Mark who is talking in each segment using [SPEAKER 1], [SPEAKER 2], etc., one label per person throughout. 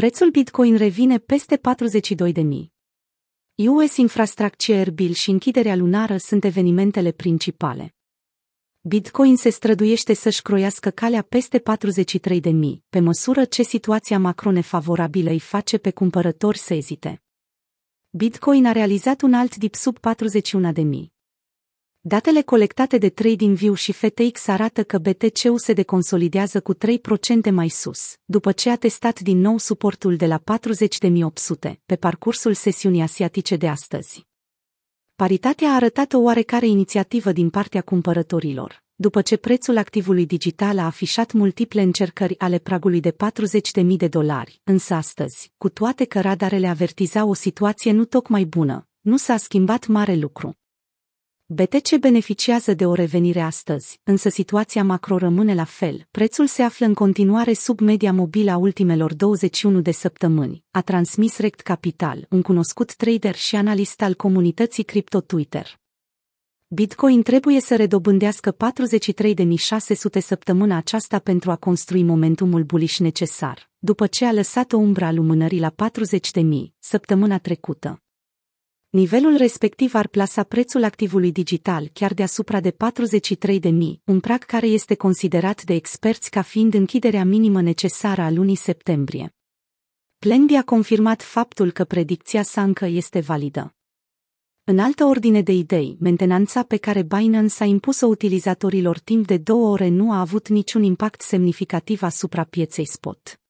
[SPEAKER 1] Prețul Bitcoin revine peste 42.000. US Infrastructure Bill și închiderea lunară sunt evenimentele principale. Bitcoin se străduiește să-și croiască calea peste 43.000, pe măsură ce situația macro nefavorabilă îi face pe cumpărători să ezite. Bitcoin a realizat un alt dip sub 41.000. Datele colectate de TradingView și FTX arată că BTC-ul se deconsolidează cu 3% mai sus, după ce a testat din nou suportul de la 40.800 pe parcursul sesiunii asiatice de astăzi. Paritatea a arătat o oarecare inițiativă din partea cumpărătorilor, după ce prețul activului digital a afișat multiple încercări ale pragului de 40.000 de dolari, însă astăzi, cu toate că radarele avertizau o situație nu tocmai bună, nu s-a schimbat mare lucru. BTC beneficiază de o revenire astăzi, însă situația macro rămâne la fel. Prețul se află în continuare sub media mobilă a ultimelor 21 de săptămâni, a transmis Rect Capital, un cunoscut trader și analist al comunității cripto Twitter. Bitcoin trebuie să redobândească 43.600 săptămâna aceasta pentru a construi momentumul bullish necesar, după ce a lăsat o umbra lumânării la 40.000 săptămâna trecută. Nivelul respectiv ar plasa prețul activului digital chiar deasupra de 43.000, un prag care este considerat de experți ca fiind închiderea minimă necesară a lunii septembrie. Plenby a confirmat faptul că predicția sa încă este validă. În altă ordine de idei, mentenanța pe care Binance a impus-o utilizatorilor timp de două ore nu a avut niciun impact semnificativ asupra pieței spot.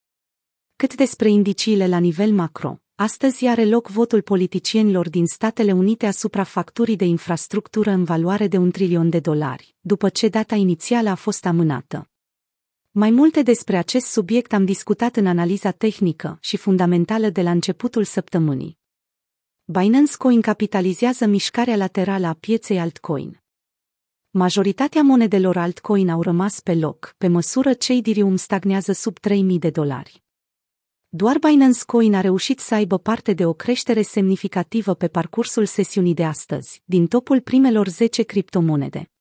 [SPEAKER 1] Cât despre indiciile la nivel macro, Astăzi are loc votul politicienilor din Statele Unite asupra facturii de infrastructură în valoare de un trilion de dolari, după ce data inițială a fost amânată. Mai multe despre acest subiect am discutat în analiza tehnică și fundamentală de la începutul săptămânii. Binance Coin capitalizează mișcarea laterală a pieței altcoin. Majoritatea monedelor altcoin au rămas pe loc, pe măsură ce Ethereum stagnează sub 3000 de dolari. Doar Binance Coin a reușit să aibă parte de o creștere semnificativă pe parcursul sesiunii de astăzi, din topul primelor 10 criptomonede.